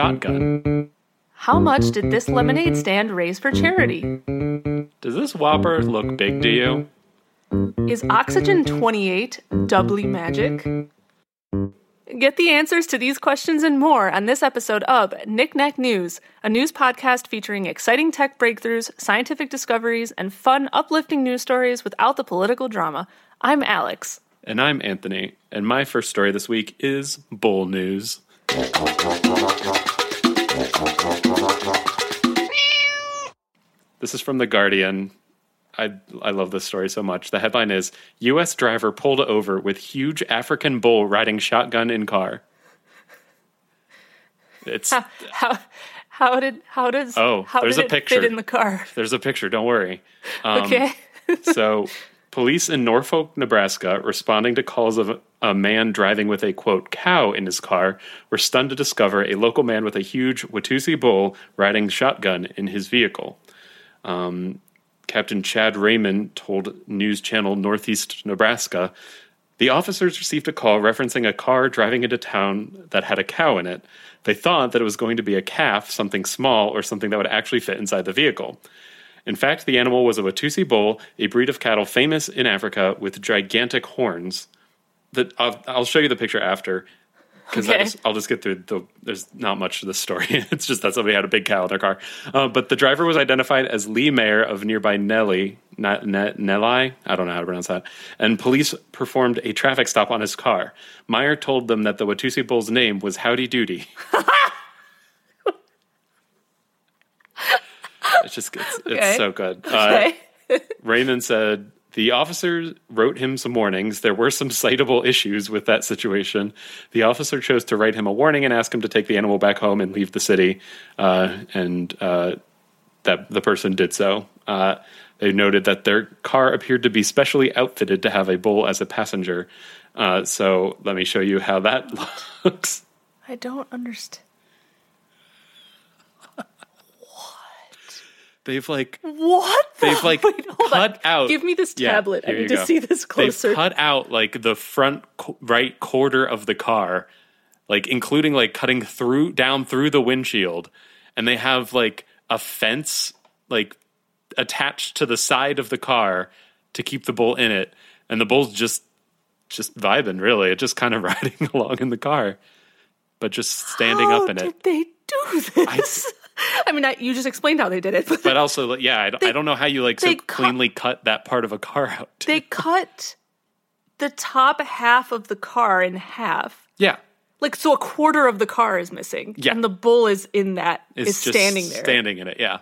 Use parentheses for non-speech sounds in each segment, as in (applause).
shotgun. How much did this lemonade stand raise for charity? Does this Whopper look big to you? Is oxygen 28 doubly magic? Get the answers to these questions and more on this episode of Knick Knack News, a news podcast featuring exciting tech breakthroughs, scientific discoveries, and fun, uplifting news stories without the political drama. I'm Alex. And I'm Anthony, and my first story this week is bull news. This is from The Guardian. I, I love this story so much. The headline is U.S. driver pulled over with huge African bull riding shotgun in car. It's How how, how did how does Oh, how there's did a it picture. fit in the car? there's a picture. Don't worry. (laughs) Um, Okay. so, police in Norfolk, Nebraska, responding to calls of a man driving with a quote cow in his car, were stunned to discover a local man with a huge Watusi bull riding shotgun in his vehicle. Um, Captain Chad Raymond told News Channel Northeast Nebraska the officers received a call referencing a car driving into town that had a cow in it. They thought that it was going to be a calf, something small, or something that would actually fit inside the vehicle. In fact, the animal was a Watusi bull, a breed of cattle famous in Africa with gigantic horns. That I'll, I'll show you the picture after because Okay. I'll just get through the. There's not much to the story. (laughs) it's just that somebody had a big cow in their car. Uh, but the driver was identified as Lee Meyer of nearby Nelly, Na- Ne- Nelli. I don't know how to pronounce that. And police performed a traffic stop on his car. Meyer told them that the Watusi bull's name was Howdy Doody. (laughs) (laughs) it's just it's, Okay. it's so good. (laughs) Uh, Raymond said the officer wrote him some warnings. There were some citable issues with that situation. The officer chose to write him a warning and ask him to take the animal back home and leave the city. Uh, and uh, that the person did so. Uh, they noted that their car appeared to be specially outfitted to have a bull as a passenger. Uh, so let me show you how that (laughs) looks. I don't understand. They've like What? the- They've, like, (laughs) Wait, cut on. out- Give me this Yeah, tablet. I need to go. see this closer. They've cut out like the front qu- right quarter of the car, like including like cutting through down through the windshield, and they have like a fence like attached to the side of the car to keep the bull in it, and the bull's just just vibing really, it just kind of (laughs) riding along in the car, but just standing How up in did it. they do this? I, (laughs) mean, I, you just explained how they did it, but, But also, yeah, I don't, I don't know how you like so they cut- cleanly cut that part of a car out. they (laughs) cut the top half of the car in half. yeah, Like so, a quarter of the car is missing, Yeah. and the bull is in that it's is standing there. standing in it. Yeah.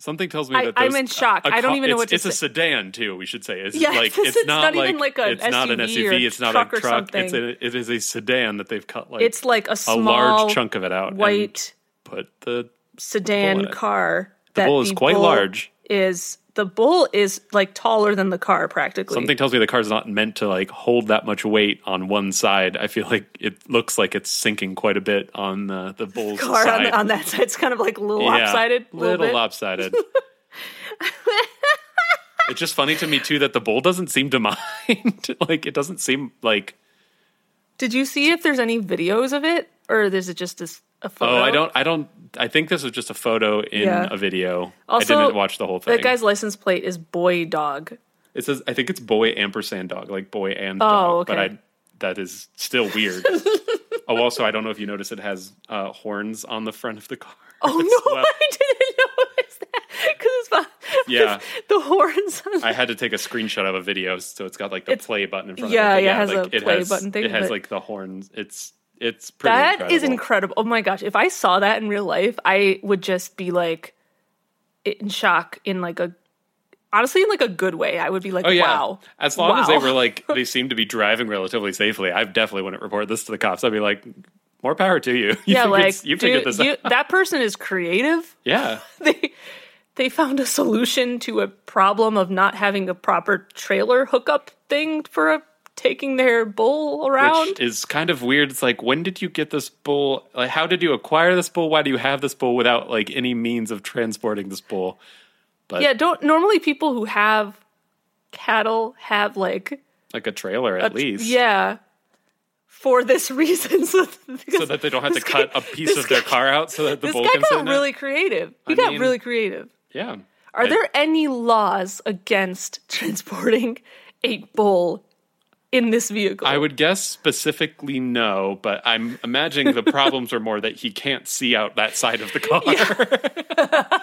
Something tells me I- that I'm in shock. I don't even know what to It's a sedan too. We should say it's Yeah, like (laughs) it's it's, not, not like even like a it's not an SUV or SUV. It's not truck a or truck. It's something. a, it is a sedan that they've cut like It's like a a small, large chunk of it out. and white put the sedan bull in it. car. the that bull is quite large. Is the bull is like taller than the car practically? Something tells me the car's not meant to like hold that much weight on one side. I feel like it looks like it's sinking quite a bit on the the bull's car side. on, on that side. It's kind of like a little Yeah, lopsided. a little, little lopsided. (laughs) it's just funny to me too that the bull doesn't seem to (laughs) mind. like it doesn't seem like Did you see if there's any videos of it, or is it just this, a photo? oh I don't I don't I think this was just a photo in Yeah. a video. Also, I didn't watch the whole thing. That guy's license plate is boy dog. it says I think it's boy ampersand dog like boy and Oh, dog, but okay. I that is still weird. (laughs) oh, also I don't know if you notice it has uh, horns on the front of the car. (laughs) Oh no, well. I didn't notice that because. (laughs) Yeah. the horns. I had to take a screenshot of a video, so it's got like the It's- play button in front yeah, of it. but yeah, it has like, a it play has, button thing, It has but- like the horns. It's it's pretty. That incredible. is incredible. Oh my gosh, if I saw that in real life, I would just be like in shock in like a honestly in like a good way. I would be like, Oh yeah. wow. As long as they were like (laughs) they seem to be driving relatively safely, I definitely wouldn't report this to the cops. I'd be like, more power to you. (laughs) you yeah, like you figured this you- that person is creative. (laughs) Yeah. They they found a solution to a problem of not having a proper trailer hookup thing for a taking their bull around. Which is kind of weird. It's like, when did you get this bull? Like, how did you acquire this bull? Why do you have this bull without like any means of transporting this bull? But yeah, don't normally people who have cattle have like like a trailer at a- least. Yeah. for this (laughs) reason, so, so that they don't have to this cut a piece this of their guy- car out so that the This bull guy can sit got really it. creative. He I got mean- really creative. Yeah. Are there any laws against transporting a bull in this vehicle? I would guess specifically no, but I'm imagining the problems are more that he can't see out that side of the car.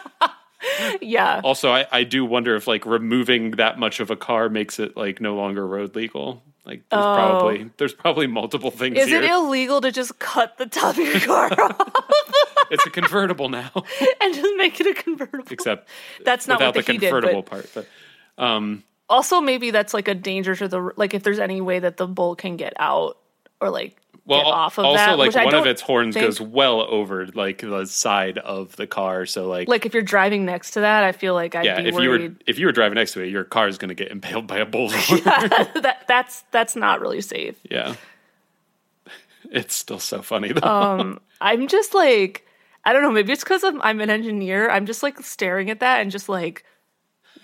(laughs) yeah. Also, I, I do wonder if like removing that much of a car makes it like no longer road legal. Like there's oh. probably there's probably multiple things Oh. Is here. it illegal to just cut the top of your car (laughs) off it's a convertible now, (laughs) and just make it a convertible? except That's not without what the the he did, convertible but- part. But um, Also, maybe that's like a danger to the like if there's any way that the bull can get out or like well, get off of also that. like one of its horns think- goes well over like the side of the car, so like, like if you're driving next to that, I feel like I'd yeah, be if you were if you were driving next to it, your car is going to get impaled by a bull's (laughs) horn. (laughs) that that's that's not really safe. yeah, (laughs) it's still so funny though. Um, I'm just like I don't know. Maybe it's because I'm an engineer. I'm just like staring at that and just like.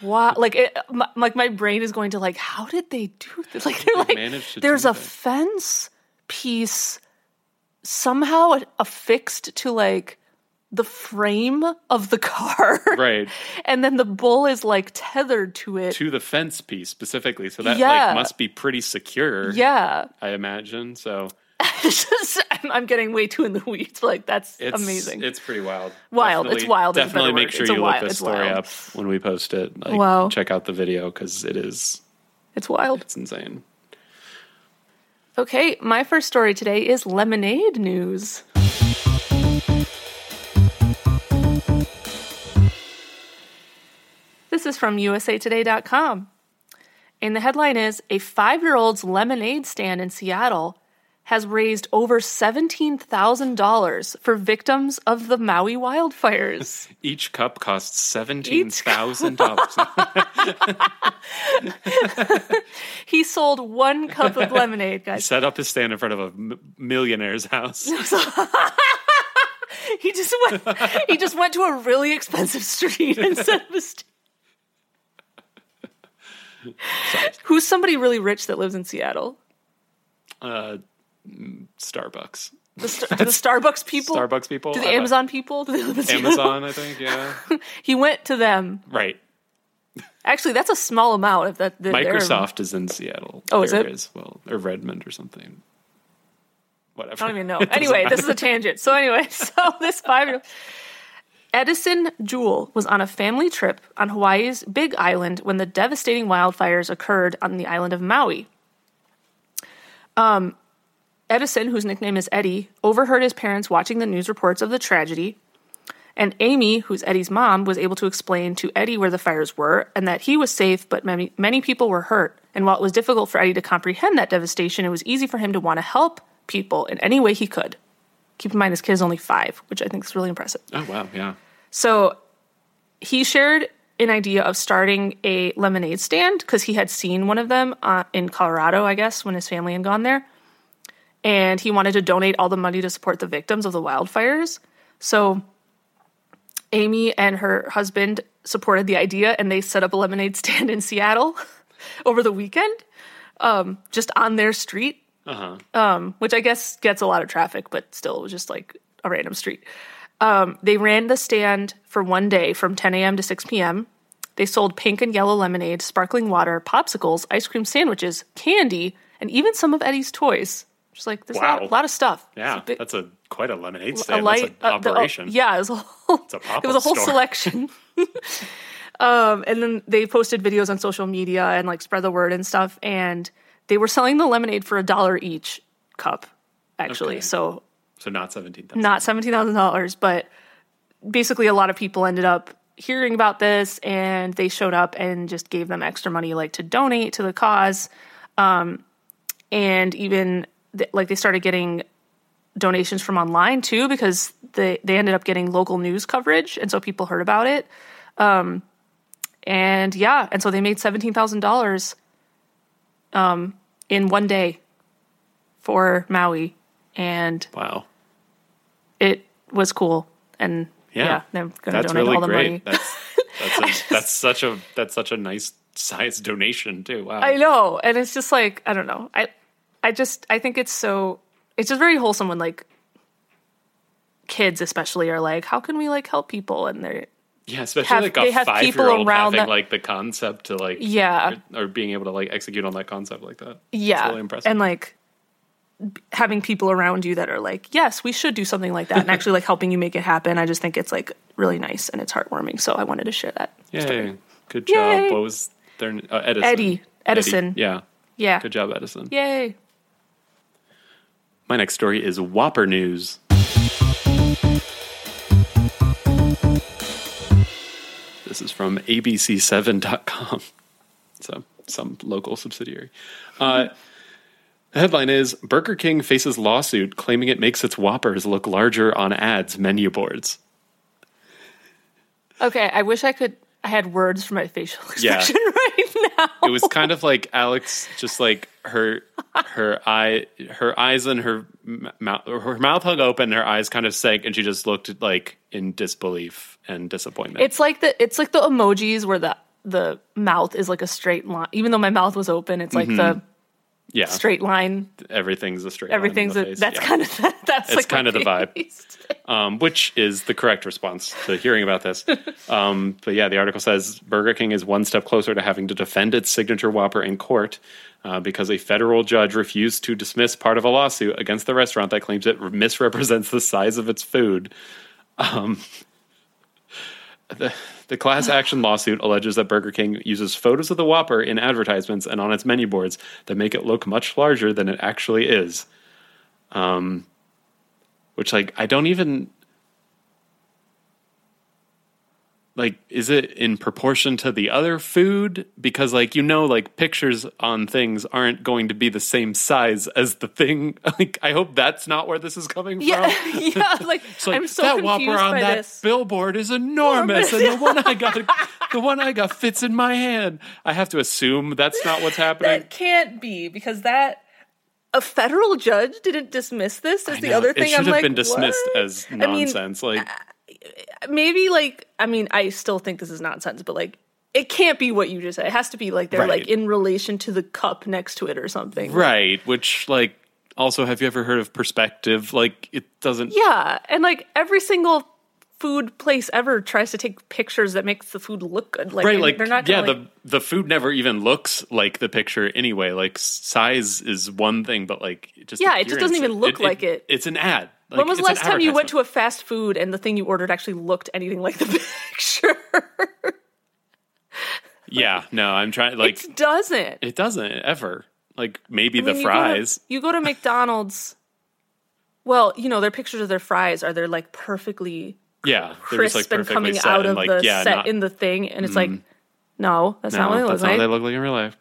Wow, like it, my, like my brain is going to like, how did they do this? Like they're like, there's a that? fence piece somehow affixed to like the frame of the car, right. (laughs) and then the bull is like tethered to it. to the fence piece specifically. So that Yeah. like must be pretty secure. yeah, I imagine. So just- (laughs) I'm, getting way too in the weeds. Like that's it's amazing. It's pretty wild. Wild. It's wild Definitely make word. sure It's you wild- look this story wild. up when we post it. Like, Wow. Check out the video because it is it's wild. it's insane. Okay, my first story today is lemonade news. This is from usatoday.com. And the headline is A five year old's lemonade stand in Seattle has raised over $17,000 for victims of the Maui wildfires. (laughs) Each cup costs seventeen thousand dollars. (laughs) he sold one cup of lemonade, guys. He Set up his stand in front of a m- millionaire's house. (laughs) He just went he just went to a really expensive street instead of a stand. Who's somebody really rich that lives in Seattle? Uh, Starbucks. The, the Starbucks people? Starbucks people. Do the I Amazon people? Do they live in Seattle? Amazon, I think. Yeah. (laughs) He went to them. right. Actually, that's a small amount. If that that Microsoft is in Seattle. Oh, is it? well, or Redmond or something. Whatever. I don't even know. (laughs) Anyway, this is a tangent. So anyway, (laughs) so this five year Edison Jewell was on a family trip on Hawaii's Big Island when the devastating wildfires occurred on the island of Maui. Um, Edison, whose nickname is Eddie, overheard his parents watching the news reports of the tragedy. And Amy, who's Eddie's mom, was able to explain to Eddie where the fires were and that he was safe, but many, many people were hurt. And while it was difficult for Eddie to comprehend that devastation, it was easy for him to want to help people in any way he could. Keep in mind, this kid is only five, which I think is really impressive. Oh wow, yeah. So he shared an idea of starting a lemonade stand because he had seen one of them uh, in Colorado, I guess, when his family had gone there. And he wanted to donate all the money to support the victims of the wildfires. So Amy and her husband supported the idea and they set up a lemonade stand in Seattle (laughs) over the weekend, um, just on their street Uh huh. which I guess gets a lot of traffic, but still it was just like a random street. Um, they ran the stand for one day from 10 a.m. to 6 p.m. They sold pink and yellow lemonade, sparkling water, popsicles, ice cream sandwiches, candy, and even some of Eddie's toys. Just like there's a, Wow. lot, lot of stuff. Yeah, a big- that's a quite a lemonade a stand. light that's an uh, the- oh, operation. yeah, it was a whole, a it was a whole store. selection. (laughs) um, and then they posted videos on social media and like spread the word and stuff. And they were selling the lemonade for a dollar each cup, actually. Okay. So So not seventeen thousand. not seventeen thousand dollars, but basically a lot of people ended up hearing about this and they showed up and just gave them extra money like to donate to the cause um, and even th- like they started getting donations from online too because they they ended up getting local news coverage and so people heard about it um, and yeah and so they made $17000 um, in one day for maui and Wow. it was cool and yeah, Yeah, they're gonna That's donate really all the great. money. That's that's, a, (laughs) that's such a that's such a nice size donation too. Wow. I know, and it's just like I don't know. I I just I think it's so it's just very wholesome when like kids especially are like, how can we like help people? And they're Yeah, especially have- like they a have five people year old around having that- like the concept to like Yeah. or, or being able to like execute on that concept like that. yeah, it's really impressive. and like having people around you that are like, yes, we should do something like that, and actually like helping you make it happen. I just think it's like really nice and it's heartwarming. So I wanted to share that. Yay, good Yay. job. What was their uh, Edison? Eddie Edison. Yeah, Yeah. good job, Edison. Yay. My next story is Whopper news. This is from ABC7.com. So, some local subsidiary. Uh, the headline is Burger King faces lawsuit claiming it makes its Whoppers look larger on ads menu boards. Okay, I wish I could. I had words for my facial Yeah. expression (laughs) right now. It was kind of like Alex, just like her, her eye, her eyes and her mouth, her mouth hung open, her eyes kind of sank, and she just looked like in disbelief and disappointment. It's like the it's like the emojis where the the mouth is like a straight line. Even though my mouth was open, it's like the mm-hmm. Yeah, straight line. everything's a straight. Line. Everything's a, face. that's Yeah. kind of (laughs) that's It's like kind of the vibe. um, which is the correct response to hearing about this. (laughs) Um, but yeah, the article says Burger King is one step closer to having to defend its signature Whopper in court uh, because a federal judge refused to dismiss part of a lawsuit against the restaurant that claims it misrepresents the size of its food. Um, the, the class action lawsuit alleges that Burger King uses photos of the Whopper in advertisements and on its menu boards that make it look much larger than it actually is. Um, which like I don't even like is it in proportion to the other food because like you know like pictures on things aren't going to be the same size as the thing (laughs) like I hope that's not where this is coming Yeah, from (laughs) yeah. (laughs) Like, like I'm so that Whopper on that this. billboard is enormous, and the one I got, the one I got fits in my hand. I have to assume that's not what's happening. That can't be because that a federal judge didn't dismiss this. Is I the other thing it should I'm have like been dismissed what? as I mean, nonsense. like maybe like I mean I still think this is nonsense, but like it can't be what you just said. It has to be like they're Right. like in relation to the cup next to it or something. right, which like also have you ever heard of perspective? Like it doesn't. Yeah, and like every single food place ever tries to take pictures that makes the food look good. Like, Right, like they're not. yeah, like, the the food never even looks like the picture anyway. Like size is one thing, but like it just Yeah, it just doesn't even look like it. It's an ad. Like, when was the last time you went to a fast food and the thing you ordered actually looked anything like the (laughs) picture? Yeah, no, I'm trying. Like it doesn't. it doesn't ever. Like maybe I mean, the you go to- fries. You go to, (laughs) McDonald's. Well, you know their pictures of their fries are they're like perfectly Yeah, crisp like and coming out of like, the yeah, set not- in the thing, and it's like, no, that's not what no, they that's look what they like. look like in real life.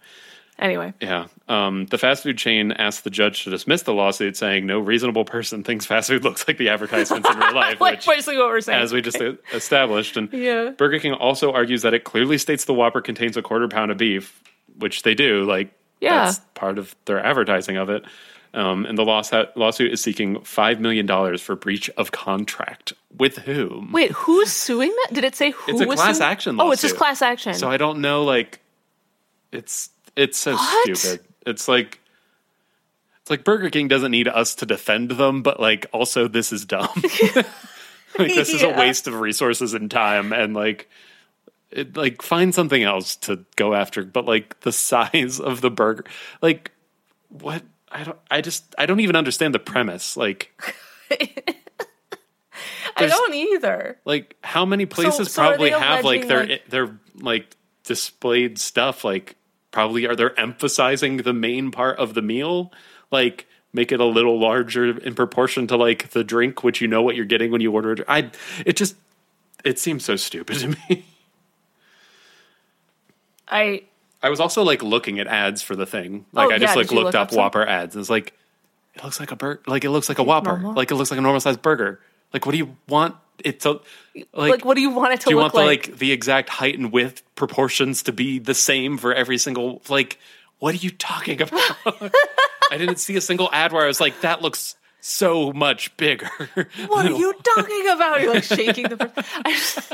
Anyway, Yeah. Um, the fast food chain asked the judge to dismiss the lawsuit, saying no reasonable person thinks fast food (laughs) looks like the advertisements in real life, (laughs) like which, basically what we're saying. as we just established. And Yeah. Burger King also argues that it clearly states the Whopper contains a quarter pound of beef, which they do. Like, Yeah. that's part of their advertising of it. Um, and the lawsuit, lawsuit is seeking $5 million for breach of contract. With whom? Wait, who's suing that? Did it say who It's a class suing? action lawsuit. Oh, it's just class action. So I don't know, like, it's it's so What? stupid. It's like it's like Burger King doesn't need us to defend them, but like also this is dumb. (laughs) (laughs) like this is a waste of resources and time, and like it like find something else to go after. But like the (laughs) size of the burger, like what I don't, I just I don't even understand the premise. Like (laughs) I don't either. like how many places so are probably have like their like- their like displayed stuff like probably are they emphasizing the main part of the meal like make it a little larger in proportion to like the drink which you know what you're getting when you order it i it just it seems so stupid to me I i was also like looking at ads for the thing like Oh, i just yeah, like looked look up up whopper ads and it's like it looks like a burger like it looks like a whopper normal. like it looks like a normal sized burger like what do you want it to like, what do you want it to do you look want the like? like the exact height and width proportions to be the same for every single like what are you talking about (laughs) i didn't see a single ad where i was like that looks so much bigger (laughs) what are you talking about? You're like shaking the. (laughs) I, just-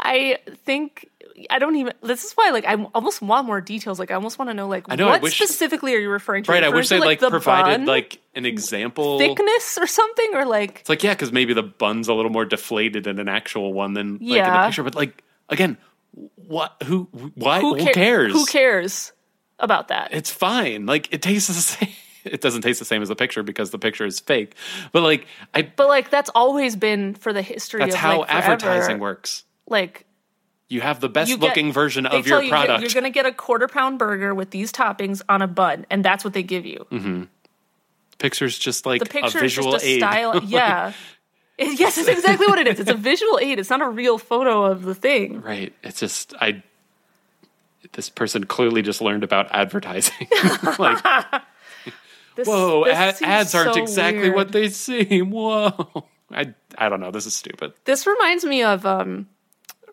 I think I don't even. This is why, like, I almost want more details. Like, I almost want to know, like, I know, I what wish- specifically are you referring to? right. I Referring wish to, they like the provided bun like an example. thickness or something, or like, It's like yeah, because maybe the bun's a little more deflated in an actual one than like in the picture. But like again, what? Who? Why? who, Who, cares? Who cares about that? It's fine. Like it tastes the (laughs) same. It doesn't taste the same as the picture because the picture is fake. But like I, but like, that's always been for the history. that's of, how like, advertising works. Like, You have the best get- looking version of your you product. You're going to get a quarter pound burger with these toppings on a bun, and that's what they give you. Mm-hmm. Picture's just like The picture a is visual just a aid. style. (laughs) Yeah. It- yes, it's exactly what it is. It's a visual aid. It's not a real photo of the thing. Right. It's just I. This person clearly just learned about advertising. (laughs) like, (laughs) This, whoa, this ad, ads aren't so exactly weird. what they seem. Whoa. I I don't know. This is stupid. This reminds me of um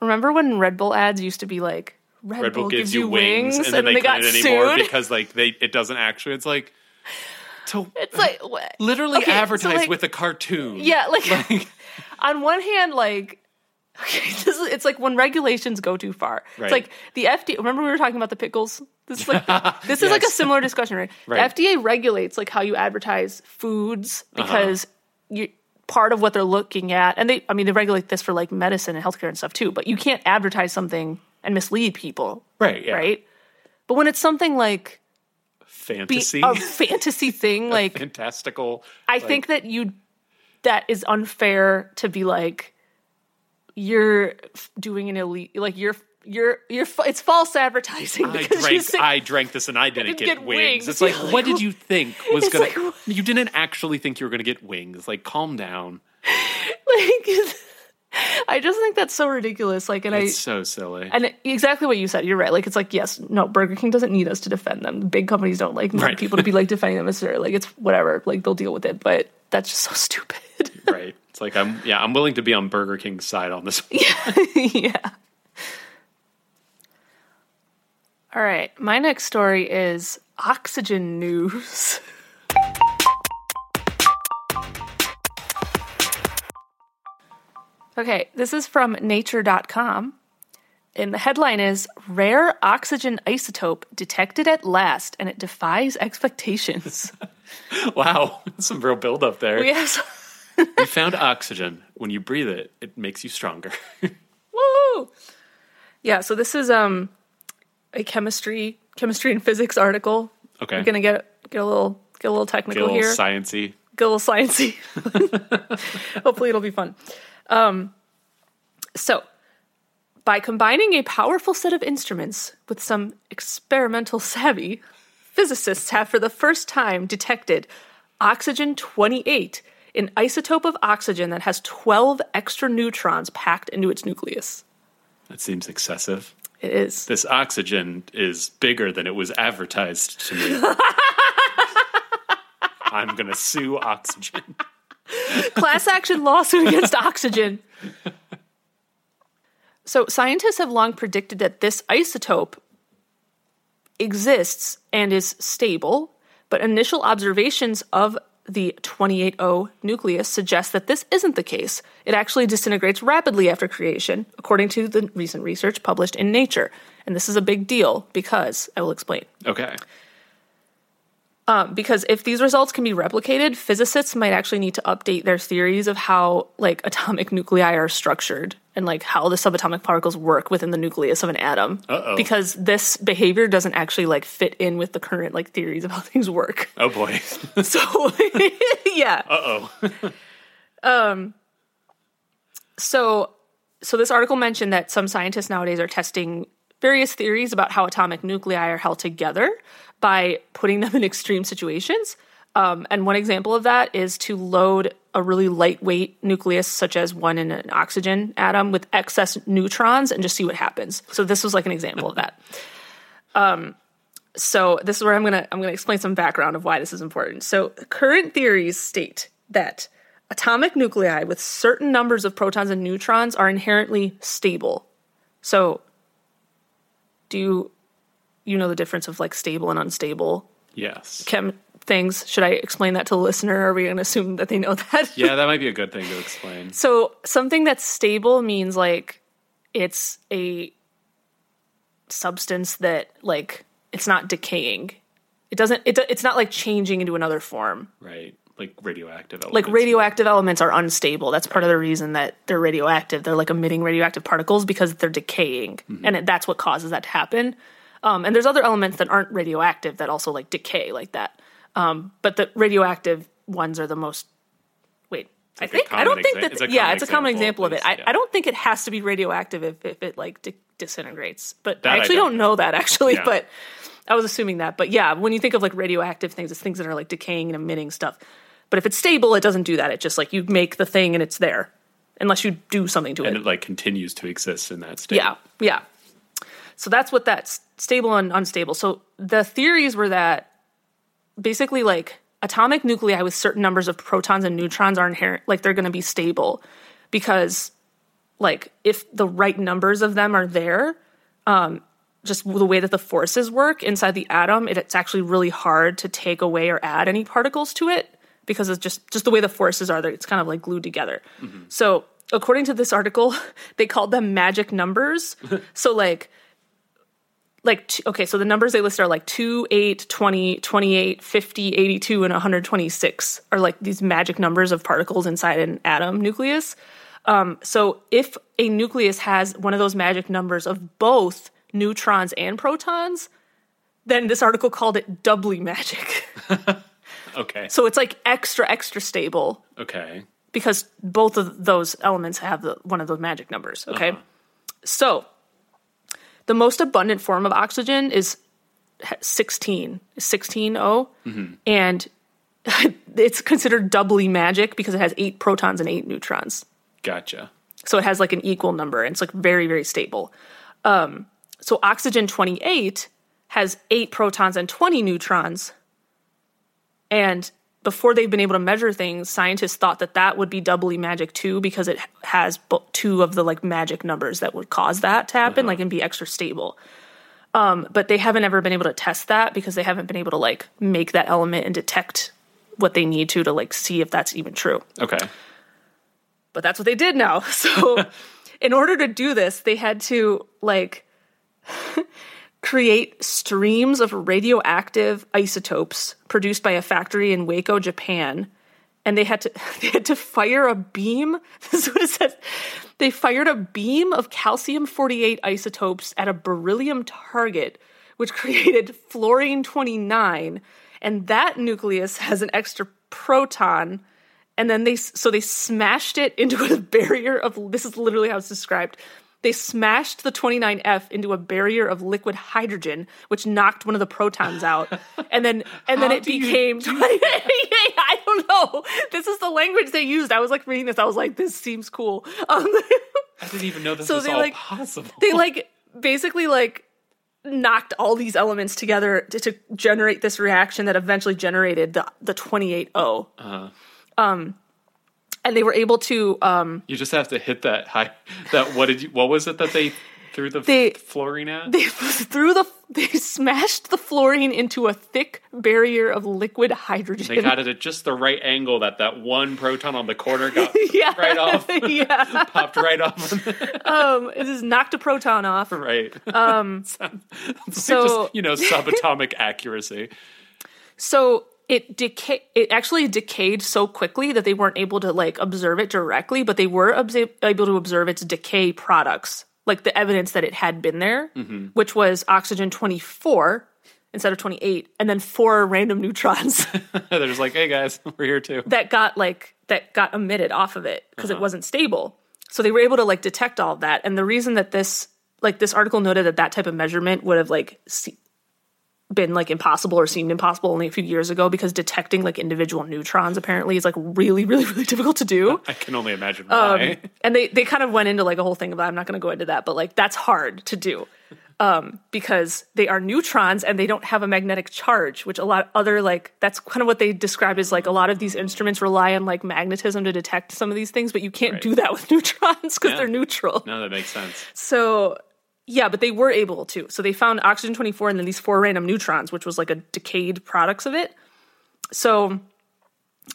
remember when Red Bull ads used to be like Red, Red Bull gives you wings, and, and, then they, they got couldn't anymore sued. because like they it doesn't actually. It's like to it's like what? literally Okay, so, advertise like- with a cartoon. Yeah, like, (laughs) (laughs) on one hand, like okay, (laughs) this is it's like when regulations go too far. Right. It's like the FDA. Remember we were talking about the pickles. This is like this is like a similar discussion, right? Right. The FDA regulates like how you advertise foods Uh-huh. because you part of what they're looking at, and they I mean they regulate this for like medicine and healthcare and stuff too. But you can't advertise something and mislead people, right. Yeah. right? But when it's something like Fantasy. a (laughs) fantasy thing, like fantastical. I like- think that you that is unfair to be like you're doing an elite like you're you're you're it's false advertising I drank. say I drank this, and I didn't didn't get, get wings. wings. It's like, Yeah, what did you think (laughs) was gonna? like- you didn't actually think you were gonna get wings. Like, calm down. (laughs) like (laughs) I just think that's so ridiculous like and It's I so silly. and exactly what you said you're right like it's like yes no Burger King doesn't need us to defend them big companies don't like need Right. people to be like defending them necessarily like it's whatever like they'll deal with it but that's just so stupid right. It's like I'm. Yeah, I'm willing to be on Burger King's side on this. one. yeah. All right. My next story is oxygen news. (laughs) okay, this is from nature.com. And the headline is Rare Oxygen Isotope Detected at Last, and it defies expectations. (laughs) Wow, (laughs) some real build up there. we have some- You found oxygen. When you breathe it, it makes you stronger. Woo! Yeah, so this is um a chemistry chemistry and physics article. Okay. We're gonna get get a little get a little Get a technical little here. sciency. get a little sciencey. (laughs) Hopefully it'll be fun. Um so by combining a powerful set of instruments with some experimental savvy, physicists have for the first time detected oxygen 28, an isotope of oxygen that has 12 extra neutrons packed into its nucleus. That seems excessive. It is. This oxygen is bigger than it was advertised to me. (laughs) I'm gonna sue oxygen. Class action lawsuit against oxygen. So, scientists have long predicted that this isotope exists and is stable, but initial observations of the 28O nucleus suggests that this isn't the case. It actually disintegrates rapidly after creation, according to the recent research published in Nature. And this is a big deal because I will explain. Okay. Um, because if these results can be replicated, physicists might actually need to update their theories of how like (laughs) atomic nuclei are structured and like how the subatomic particles work within the nucleus of an atom. Uh-oh. Because this behavior doesn't actually like fit in with the current like theories of how (laughs) things work. Oh boy. (laughs) So (laughs) yeah. Uh oh. um So so this article mentioned that some scientists nowadays are testing various theories about how atomic nuclei are held together by putting them in extreme situations. Um, and one example of that is to load a really lightweight nucleus, such as one in an oxygen atom, with excess neutrons and just see what happens. So this was like an example of that. Um, so this is where I'm gonna I'm gonna explain some background of why this is important. So current theories state that atomic nuclei with certain numbers of protons and neutrons are inherently stable. So do you you know the difference of like stable and unstable Yes. chem things? Should I explain that to the listener? Or are we gonna assume that they know (laughs) that? Yeah, that might be a good thing to explain. So something that's stable means like it's a substance that like it's not decaying. It doesn't. It, it's not like changing into another form. Right. Like radioactive Like elements. radioactive elements are unstable. That's part of the reason that they're radioactive. They're like emitting radioactive particles because they're decaying, and it, that's what causes that to happen. Um, and there's other elements that aren't radioactive that also like decay like that. Um, but the radioactive ones are the most. Wait, I like think I don't think exa- that. it's yeah, it's a common example example of it. I, yeah. I don't think it has to be radioactive if, if it like di- disintegrates. But That I I actually don't don't know that actually. Yeah. But I was assuming that. But yeah, when you think of like radioactive things, it's things that are like decaying and emitting stuff. But if it's stable, it doesn't do that. It just like you make the thing and it's there, unless you do something to and it. And it like continues to exist in that state. Yeah, yeah. So that's what that's stable and unstable. So the theories were that basically like atomic nuclei with certain numbers of protons and neutrons are inherent like they're going to be stable because like if the right numbers of them are there um just the way that the forces work inside the atom it, it's actually really hard to take away or add any particles to it because it's just just the way the forces are there it's kind of like glued together. So according to this article (laughs) they called them magic numbers. (laughs) So like like okay so the numbers they list are like 2 8 20 28 50 82 and 126 are like these magic numbers of particles inside an atom nucleus um, so if a nucleus has one of those magic numbers of both neutrons and protons then this article called it doubly magic (laughs) Okay. so it's like extra extra stable Okay. because both of those elements have the, one of those magic numbers. Okay. So the most abundant form of oxygen is 16, 16 O. And (laughs) it's considered doubly magic because it has eight protons and eight neutrons. Gotcha. So it has like an equal number and it's like very, very stable. Um, so oxygen 28 has eight protons and 20 neutrons. And before they've been able to measure things, scientists thought that that would be doubly magic too because it has two of the like magic numbers that would cause that to happen, like and be extra stable. Um, but they haven't ever been able to test that because they haven't been able to like make that element and detect what they need to to like see if that's even true Okay. but that's what they did now. (laughs) So, (laughs) in order to do this, they had to like (laughs) create streams of radioactive isotopes produced by a factory in Wako, Japan. And they had to (laughs) they had to fire a beam. (laughs) This is what it says. They fired a beam of calcium 48 isotopes at a beryllium target, which (laughs) created fluorine 29. And that nucleus has an extra proton and then they so they smashed it into a barrier of this is literally how it's described they smashed the 29f into a barrier of liquid hydrogen which knocked one of the protons out. (laughs) And then and then it do became (laughs) i don't know. This is the language they used. I was like reading this. I was like this seems cool. (laughs) Um, I didn't even know this So was they, all like- possible. they like basically like knocked all these elements together to, to generate this reaction that eventually generated the the 28o Uh-huh. um and they were able to um you just have to hit that high. That what did you? What was it that they threw the They- fluorine at? they (laughs) threw the they smashed the fluorine into a thick barrier of liquid hydrogen They got it at just the right angle that that one proton on the corner (laughs) got yeah right off, (laughs) yeah popped right off. um it just knocked a proton off right. um It's so- just, you know, subatomic accuracy. so it decay it actually decayed so quickly that they weren't able to like observe it directly but they were able to observe its decay products like the evidence that it had been there mm-hmm. which was oxygen 24 instead of 28 and then four random neutrons (laughs) They're just like, hey guys, (laughs) we're here too. that got like that got emitted off of it because it uh-huh. wasn't stable. So they were able to like detect all of that and the reason that this like this article noted that that type of measurement would have like been like impossible or seemed impossible only a few years ago because detecting like individual neutrons apparently is like really really really difficult to do I can only imagine Um, and they they kind of went into like a whole thing about i'm not going to go into that but like that's hard to do um because they are neutrons and they don't have a magnetic charge which a lot other like that's kind of what they described as like a lot of these instruments rely on like magnetism to detect some of these things but you can't Right. do that with (laughs) neutrons because Yeah. they're neutral no, that makes sense. so yeah, but they were able to. So they found oxygen 24 and then these four random neutrons, which was like a decayed products of it. So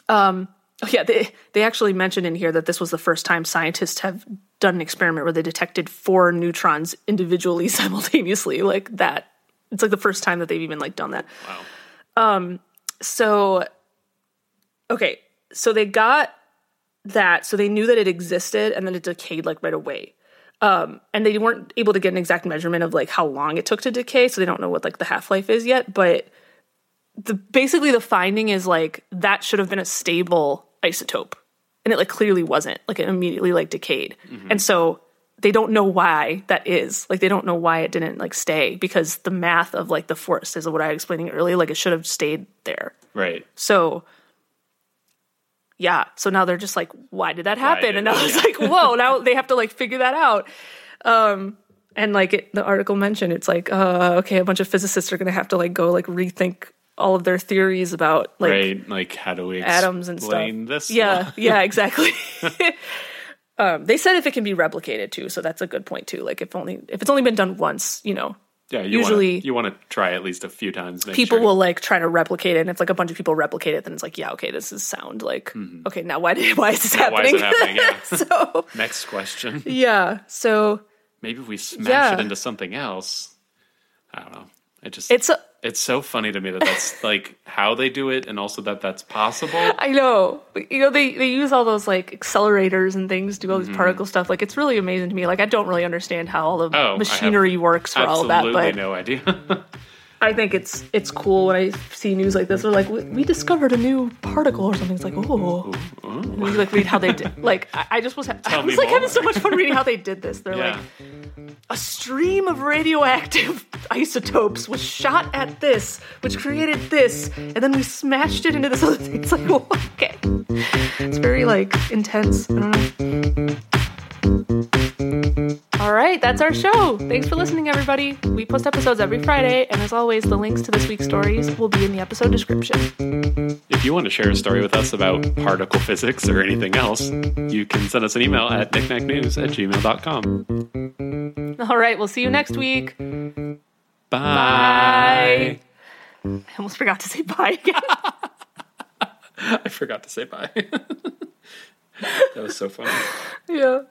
um oh yeah, they they actually mentioned in here that this was the first time scientists have done an experiment where they detected four neutrons individually (laughs) simultaneously like that. It's like the first time that they've even like done that. Wow. So okay, so they got that, so they knew that it existed and then it decayed like right away. Um, and they weren't able to get an exact measurement of like how long it took to decay, so they don't know what like the half life is yet. But the basically the finding is like that should have been a stable isotope, and it like clearly wasn't. Like it immediately like decayed, and so they don't know why that is. Like they don't know why it didn't like stay because the math of like the force is what I was explaining earlier. Like it should have stayed there. Right. So yeah, so now they're just like, why did that happen? did and I was like, whoa, (laughs) now they have to like figure that out. Um, and like it, the article mentioned, it's like, uh, okay, a bunch of physicists are going to have to like go like rethink all of their theories about like right. Like how do we atoms and stuff. this? Yeah, (laughs) yeah, exactly. (laughs) um, they said if it can be replicated too, so that's a good point too. Like if only if it's only been done once, you know, Yeah. You Usually- wanna, you want to try at least a few times. people sure. will like try to replicate it and if like a bunch of people replicate it then it's like yeah okay this is sound like okay now why did why is this Mm-hmm. why is happening, it happening? Yeah. (laughs) so Next question. yeah so Maybe if we smash Yeah. it into something else. I don't know. It just it's, it's so funny to me that that's (laughs) like how they do it, and also that that's possible. I know. You know, they, they use all those like accelerators and things, do all Mm-hmm. particle stuff. Like it's really amazing to me. Like I don't really understand how all the Oh, machinery works for all of that, Absolutely but no idea. (laughs) I think it's it's cool when I see news like this. They're like, we, we discovered a new particle or something. It's like, oh, and we like read how they did. Like I, I just was, I was me like having so much fun reading how they did this. They're yeah. like, a stream of radioactive (laughs) isotopes was shot at this, which created this, and then we smashed it into this other thing. (laughs) It's like, (laughs) okay. It's very like intense. I don't know. All right, that's our show. Thanks for listening, everybody. We post episodes every Friday, and as always, the links to this week's stories will be in the episode description. If you want to share a story with us about particle physics or anything else, you can send us an email at knickknacknews at gmail.com. All right, we'll see you next week. Bye. I almost forgot to say bye again. (laughs) (laughs) I forgot to say bye. (laughs) that was so funny. yeah.